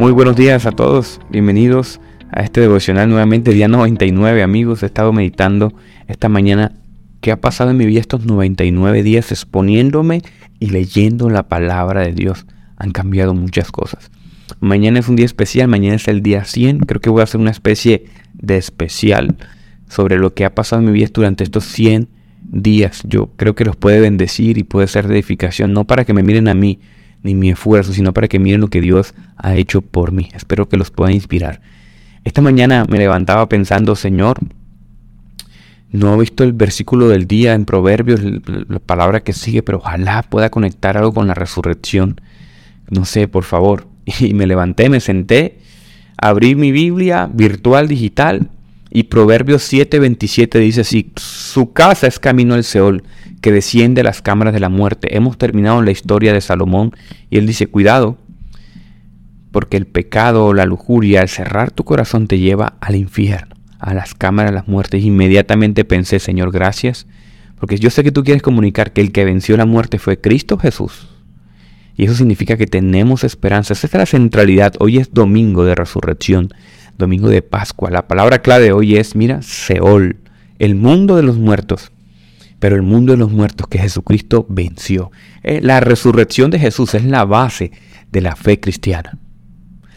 Muy buenos días a todos, bienvenidos a este devocional nuevamente, día 99 amigos, he estado meditando esta mañana qué ha pasado en mi vida estos 99 días exponiéndome y leyendo la palabra de Dios. Han cambiado muchas cosas. Mañana es un día especial, mañana es el día 100, creo que voy a hacer una especie de especial sobre lo que ha pasado en mi vida durante estos 100 días. Yo creo que los puede bendecir y puede ser de edificación, no para que me miren a mí, ni mi esfuerzo, sino para que miren lo que Dios ha hecho por mí. Espero que los pueda inspirar. Esta mañana me levantaba pensando, Señor, no he visto el versículo del día en Proverbios, la palabra que sigue, pero ojalá pueda conectar algo con la resurrección. No sé, por favor. Y me levanté, me senté, abrí mi Biblia virtual, digital, y Proverbios 7:27 dice así, su casa es camino al Seol, que desciende a las cámaras de la muerte. Hemos terminado la historia de Salomón y él dice, cuidado, porque el pecado la lujuria al cerrar tu corazón te lleva al infierno, a las cámaras de la muerte. Inmediatamente pensé, Señor, gracias, porque yo sé que tú quieres comunicar que el que venció la muerte fue Cristo Jesús. Y eso significa que tenemos esperanza. Esa es la centralidad. Hoy es domingo de resurrección, domingo de Pascua. La palabra clave de hoy es, mira, Seol, el mundo de los muertos pero el mundo de los muertos que Jesucristo venció. Eh, la resurrección de Jesús es la base de la fe cristiana.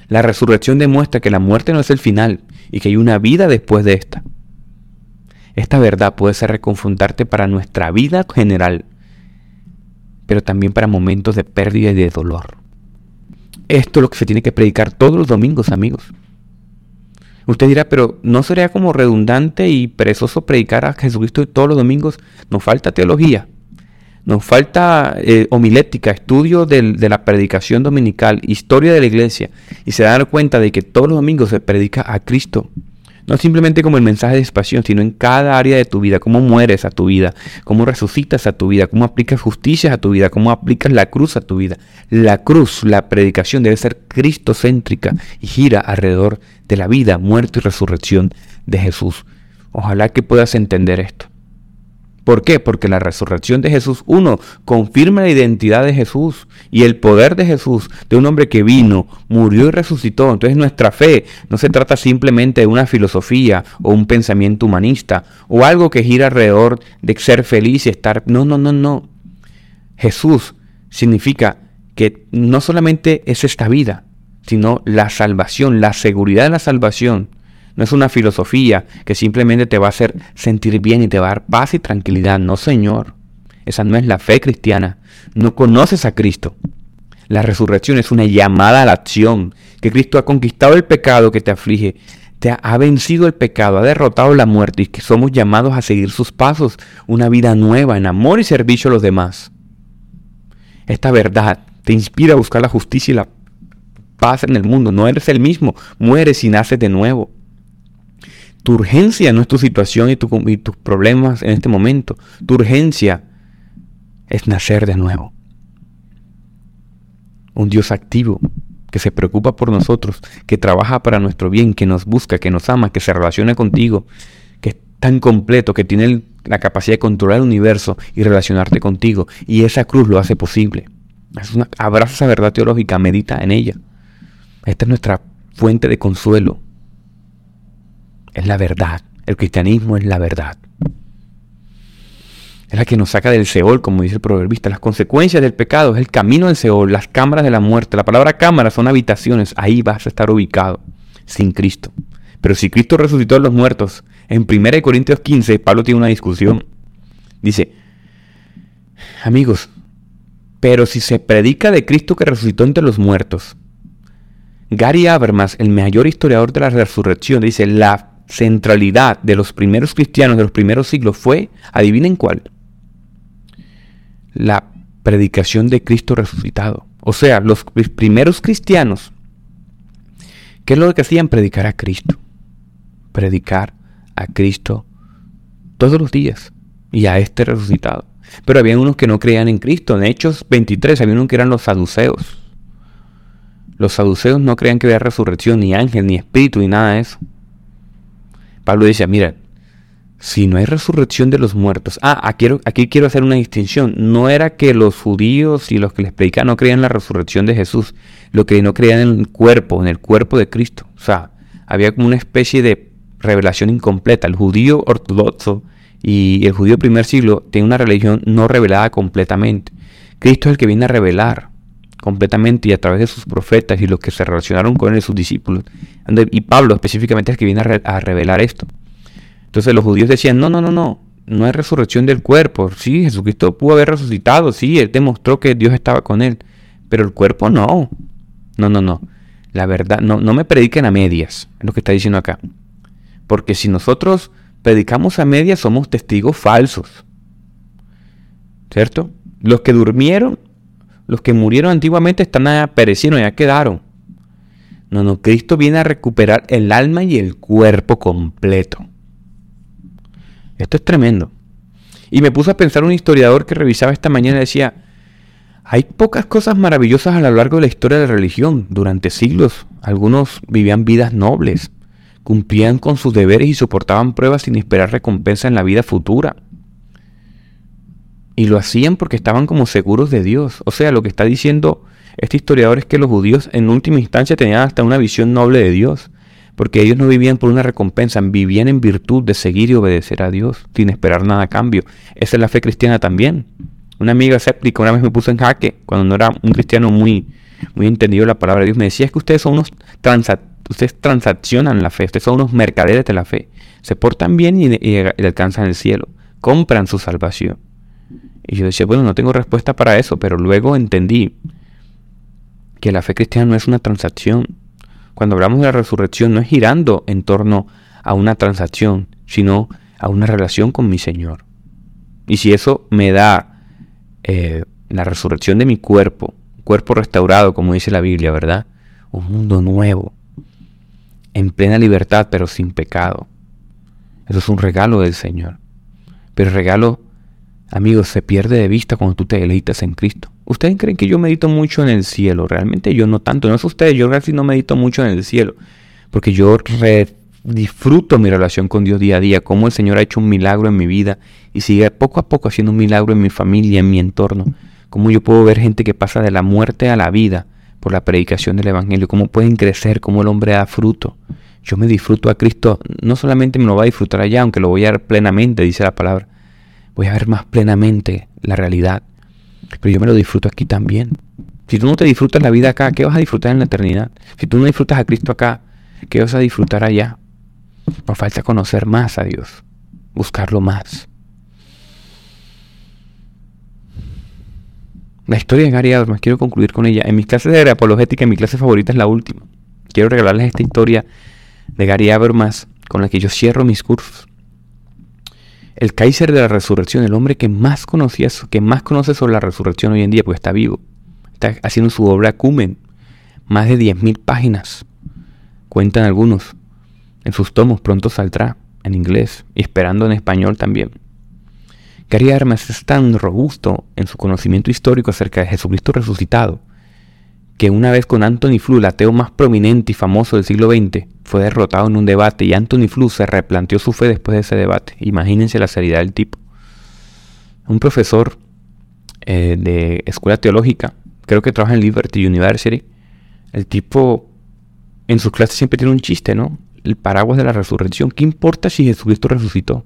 La resurrección demuestra que la muerte no es el final y que hay una vida después de esta. Esta verdad puede ser reconfrontarte para nuestra vida general, pero también para momentos de pérdida y de dolor. Esto es lo que se tiene que predicar todos los domingos, amigos. Usted dirá, pero ¿no sería como redundante y perezoso predicar a Jesucristo todos los domingos? Nos falta teología, nos falta eh, homilética, estudio de la predicación dominical, historia de la iglesia, y se da cuenta de que todos los domingos se predica a Cristo. No simplemente como el mensaje de expansión, sino en cada área de tu vida, cómo mueres a tu vida, cómo resucitas a tu vida, cómo aplicas justicia a tu vida, cómo aplicas la cruz a tu vida. La cruz, la predicación debe ser cristocéntrica y gira alrededor de la vida, muerte y resurrección de Jesús. Ojalá que puedas entender esto. ¿Por qué? Porque la resurrección de Jesús, uno, confirma la identidad de Jesús y el poder de Jesús, de un hombre que vino, murió y resucitó. Entonces nuestra fe no se trata simplemente de una filosofía o un pensamiento humanista o algo que gira alrededor de ser feliz y estar... No, no, no, no. Jesús significa que no solamente es esta vida, sino la salvación, la seguridad de la salvación no es una filosofía que simplemente te va a hacer sentir bien y te va a dar paz y tranquilidad. No, Señor. Esa no es la fe cristiana. No conoces a Cristo. La resurrección es una llamada a la acción, que Cristo ha conquistado el pecado que te aflige, te ha vencido el pecado, ha derrotado la muerte y que somos llamados a seguir sus pasos, una vida nueva en amor y servicio a los demás. Esta verdad te inspira a buscar la justicia y la paz en el mundo. No eres el mismo, mueres y naces de nuevo. Tu urgencia no es tu situación y, tus problemas en este momento. Tu urgencia es nacer de nuevo. Un Dios activo que se preocupa por nosotros, que trabaja para nuestro bien, que nos busca, que nos ama, que se relaciona contigo, que es tan completo, que tiene la capacidad de controlar el universo y relacionarte contigo. Y esa cruz lo hace posible. Una, abraza esa verdad teológica, medita en ella. Esta es nuestra fuente de consuelo, es la verdad. El cristianismo es la verdad. Es la que nos saca del Seol, como dice el proverbista. Las consecuencias del pecado es el camino del Seol, las cámaras de la muerte. La palabra cámara son habitaciones. Ahí vas a estar ubicado, sin Cristo. Pero si Cristo resucitó a los muertos, en 1 Corintios 15, Pablo tiene una discusión. Dice, amigos, pero si se predica de Cristo que resucitó entre los muertos, Gary Habermas, el mayor historiador de la resurrección, dice, la centralidad de los primeros cristianos de los primeros siglos fue, adivinen cuál, la predicación de Cristo resucitado. O sea, los primeros cristianos, ¿qué es lo que hacían? Predicar a Cristo. Predicar a Cristo todos los días y a este resucitado. Pero había unos que no creían en Cristo. En Hechos 23 había unos que eran los saduceos. Los saduceos no creían que había resurrección, ni ángel, ni espíritu, ni nada de eso. Pablo dice, mira, si no hay resurrección de los muertos, ah, aquí, aquí quiero hacer una distinción, no era que los judíos y los que les predicaban no creían en la resurrección de Jesús, lo que no creían en el cuerpo, en el cuerpo de Cristo, o sea, había como una especie de revelación incompleta, el judío ortodoxo y el judío primer siglo tiene una religión no revelada completamente, Cristo es el que viene a revelar completamente y a través de sus profetas y los que se relacionaron con él, sus discípulos, y Pablo específicamente es el que viene a revelar esto. Entonces los judíos decían, no, no, no, no, no hay resurrección del cuerpo. Sí, Jesucristo pudo haber resucitado, sí, él demostró que Dios estaba con él, pero el cuerpo no. No, no, no. La verdad, no, no me prediquen a medias, es lo que está diciendo acá. Porque si nosotros predicamos a medias, somos testigos falsos. ¿Cierto? Los que durmieron, los que murieron antiguamente están ya perecieron, ya quedaron. No, no, Cristo viene a recuperar el alma y el cuerpo completo. Esto es tremendo. Y me puse a pensar un historiador que revisaba esta mañana y decía, hay pocas cosas maravillosas a lo largo de la historia de la religión. Durante siglos, algunos vivían vidas nobles, cumplían con sus deberes y soportaban pruebas sin esperar recompensa en la vida futura. Y lo hacían porque estaban como seguros de Dios. O sea, lo que está diciendo este historiador es que los judíos en última instancia tenían hasta una visión noble de Dios porque ellos no vivían por una recompensa, vivían en virtud de seguir y obedecer a Dios, sin esperar nada a cambio. Esa es la fe cristiana también. Una amiga escéptica una vez me puso en jaque, cuando no era un cristiano muy, muy entendido la palabra de Dios, me decía es que ustedes son unos ustedes transaccionan la fe, ustedes son unos mercaderes de la fe, se portan bien y alcanzan el cielo, compran su salvación. Y yo decía, bueno, no tengo respuesta para eso, pero luego entendí que la fe cristiana no es una transacción, cuando hablamos de la resurrección no es girando en torno a una transacción, sino a una relación con mi Señor. Y si eso me da eh, la resurrección de mi cuerpo, cuerpo restaurado, como dice la Biblia, ¿verdad? Un mundo nuevo, en plena libertad, pero sin pecado. Eso es un regalo del Señor. Pero el regalo, amigos, se pierde de vista cuando tú te deleitas en Cristo. Ustedes creen que yo medito mucho en el cielo. Realmente yo no tanto. No es ustedes. Yo casi no medito mucho en el cielo. Porque yo disfruto mi relación con Dios día a día. Cómo el Señor ha hecho un milagro en mi vida. Y sigue poco a poco haciendo un milagro en mi familia, en mi entorno. Cómo yo puedo ver gente que pasa de la muerte a la vida por la predicación del Evangelio. Cómo pueden crecer. Cómo el hombre da fruto. Yo me disfruto a Cristo. No solamente me lo va a disfrutar allá, aunque lo voy a ver plenamente, dice la palabra. Voy a ver más plenamente la realidad pero yo me lo disfruto aquí también. Si tú no te disfrutas la vida acá, ¿qué vas a disfrutar en la eternidad? Si tú no disfrutas a Cristo acá, ¿qué vas a disfrutar allá? Nos falta conocer más a Dios, buscarlo más. La historia de Gary Habermas, quiero concluir con ella. En mis clases de apologética, mi clase favorita es la última. Quiero regalarles esta historia de Gary Habermas con la que yo cierro mis cursos el Kaiser de la resurrección, el hombre que más conocía, que más conoce sobre la resurrección hoy en día, porque está vivo. Está haciendo su obra Cumen, más de 10.000 páginas, cuentan algunos. En sus tomos pronto saldrá en inglés y esperando en español también. Gary Hermes es tan robusto en su conocimiento histórico acerca de Jesucristo resucitado que una vez con Anthony Flew, el ateo más prominente y famoso del siglo XX, fue derrotado en un debate y Anthony Flew se replanteó su fe después de ese debate. Imagínense la seriedad del tipo. Un profesor eh, de escuela teológica, creo que trabaja en Liberty University, el tipo en sus clases siempre tiene un chiste, ¿no? El paraguas de la resurrección. ¿Qué importa si Jesucristo resucitó?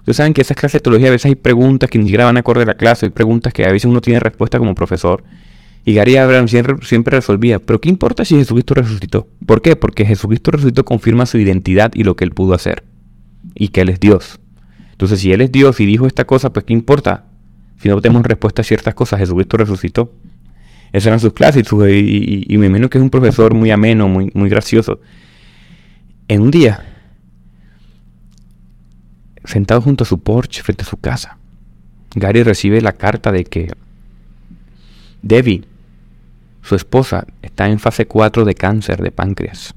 Ustedes saben que esas clases de teología a veces hay preguntas que ni siquiera van acorde a la clase, hay preguntas que a veces uno tiene respuesta como profesor y Gary Abraham siempre, resolvía, pero ¿qué importa si Jesucristo resucitó? ¿Por qué? Porque Jesucristo resucitó confirma su identidad y lo que él pudo hacer. Y que él es Dios. Entonces, si él es Dios y dijo esta cosa, pues ¿qué importa? Si no tenemos respuesta a ciertas cosas, Jesucristo resucitó. Esas eran sus clases y, me imagino que es un profesor muy ameno, muy, muy gracioso. En un día, sentado junto a su porche, frente a su casa, Gary recibe la carta de que Debbie, su esposa está en fase 4 de cáncer de páncreas.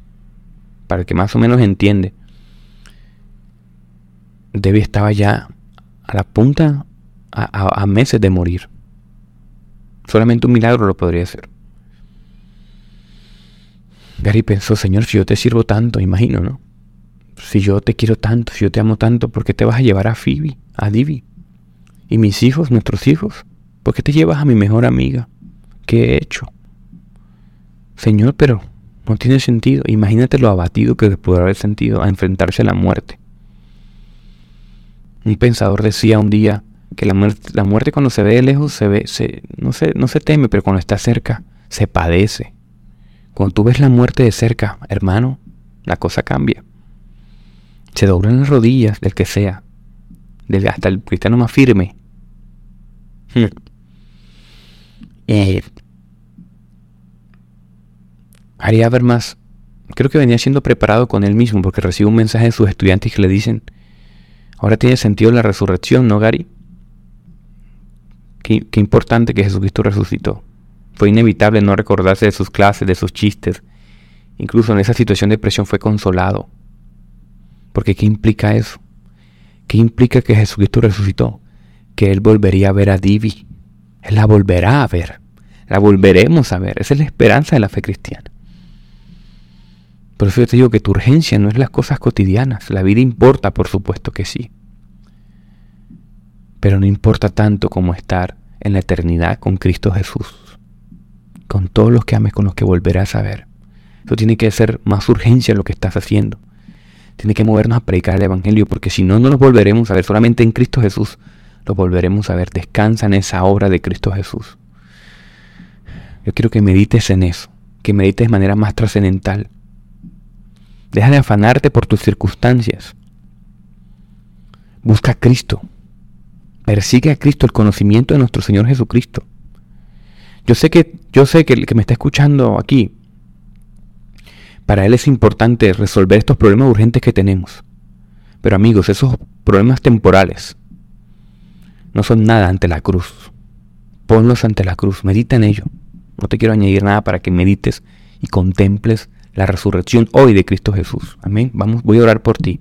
Para el que más o menos entiende. Debbie estaba ya a la punta, a, meses de morir. Solamente un milagro lo podría hacer. Gary pensó, Señor, si yo te sirvo tanto, imagino, ¿no? si yo te quiero tanto, si yo te amo tanto, ¿por qué te vas a llevar a Phoebe, a Divi? Y mis hijos, nuestros hijos, ¿por qué te llevas a mi mejor amiga? ¿Qué he hecho? Señor, pero no tiene sentido. Imagínate lo abatido que pudo haber sentido a enfrentarse a la muerte. Un pensador decía un día que la muerte, la muerte cuando se ve de lejos se ve, no, se, no se teme, pero cuando está cerca se padece. Cuando tú ves la muerte de cerca, hermano, la cosa cambia. Se doblan las rodillas del que sea, del, hasta el cristiano más firme. Eh, haría ver más. Creo que venía siendo preparado con él mismo porque recibe un mensaje de sus estudiantes que le dicen, ahora tiene sentido la resurrección, ¿no, Gary? Qué, qué importante que Jesucristo resucitó. Fue inevitable no recordarse de sus clases, de sus chistes. Incluso en esa situación de presión fue consolado. Porque ¿qué implica eso? ¿Qué implica que Jesucristo resucitó? Que Él volvería a ver a Divi. Él la volverá a ver. La volveremos a ver. Esa es la esperanza de la fe cristiana. Por eso yo te digo que tu urgencia no es las cosas cotidianas. La vida importa, por supuesto que sí. Pero no importa tanto como estar en la eternidad con Cristo Jesús. Con todos los que ames, con los que volverás a ver. Eso tiene que ser más urgencia lo que estás haciendo. Tiene que movernos a predicar el Evangelio, porque si no, no nos volveremos a ver solamente en Cristo Jesús. Lo volveremos a ver. Descansa en esa obra de Cristo Jesús. Yo quiero que medites en eso, que medites de manera más trascendental. Deja de afanarte por tus circunstancias. Busca a Cristo. Persigue a Cristo, el conocimiento de nuestro Señor Jesucristo. Yo sé que, yo sé que el que me está escuchando aquí, para él es importante resolver estos problemas urgentes que tenemos. Pero amigos, esos problemas temporales no son nada ante la cruz. Ponlos ante la cruz, medita en ello. No te quiero añadir nada para que medites y contemples la resurrección hoy de Cristo Jesús. Amén. Vamos, voy a orar por ti.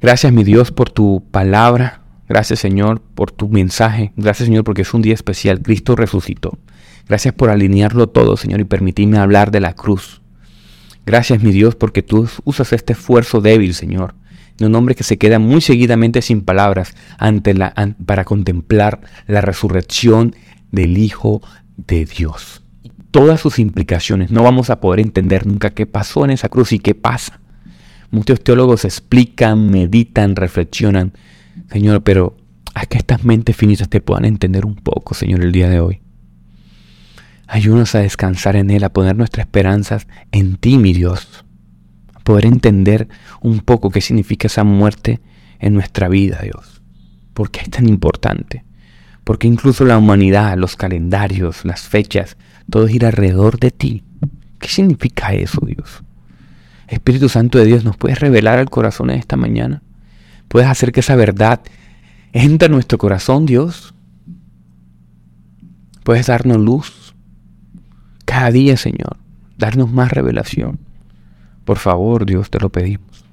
Gracias, mi Dios, por tu palabra. Gracias, Señor, por tu mensaje. Gracias, Señor, porque es un día especial. Cristo resucitó. Gracias por alinearlo todo, Señor, y permitirme hablar de la cruz. Gracias, mi Dios, porque tú usas este esfuerzo débil, Señor, de un hombre que se queda muy seguidamente sin palabras ante la, para contemplar la resurrección del Hijo de Dios todas sus implicaciones. No vamos a poder entender nunca qué pasó en esa cruz y qué pasa. Muchos teólogos explican, meditan, reflexionan. Señor, pero a que estas mentes finitas te puedan entender un poco, Señor, el día de hoy. Ayúdanos a descansar en Él, a poner nuestras esperanzas en ti, mi Dios. A poder entender un poco qué significa esa muerte en nuestra vida, Dios. ¿Por qué es tan importante? Porque incluso la humanidad, los calendarios, las fechas, todo gira alrededor de ti. ¿Qué significa eso, Dios? Espíritu Santo de Dios, ¿nos puedes revelar al corazón en esta mañana? ¿Puedes hacer que esa verdad entre en nuestro corazón, Dios? ¿Puedes darnos luz? Cada día, Señor, darnos más revelación. Por favor, Dios, te lo pedimos.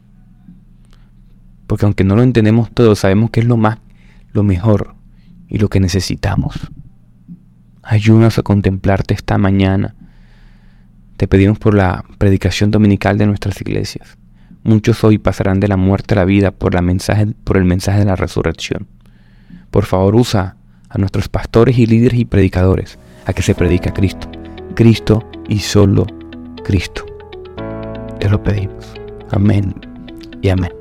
Porque aunque no lo entendemos todo, sabemos que es lo más, lo mejor y lo que necesitamos. Ayúdanos a contemplarte esta mañana. Te pedimos por la predicación dominical de nuestras iglesias. Muchos hoy pasarán de la muerte a la vida por, el mensaje de la resurrección. Por favor, usa a nuestros pastores y líderes y predicadores a que se predica Cristo. Cristo y solo Cristo. Te lo pedimos. Amén y amén.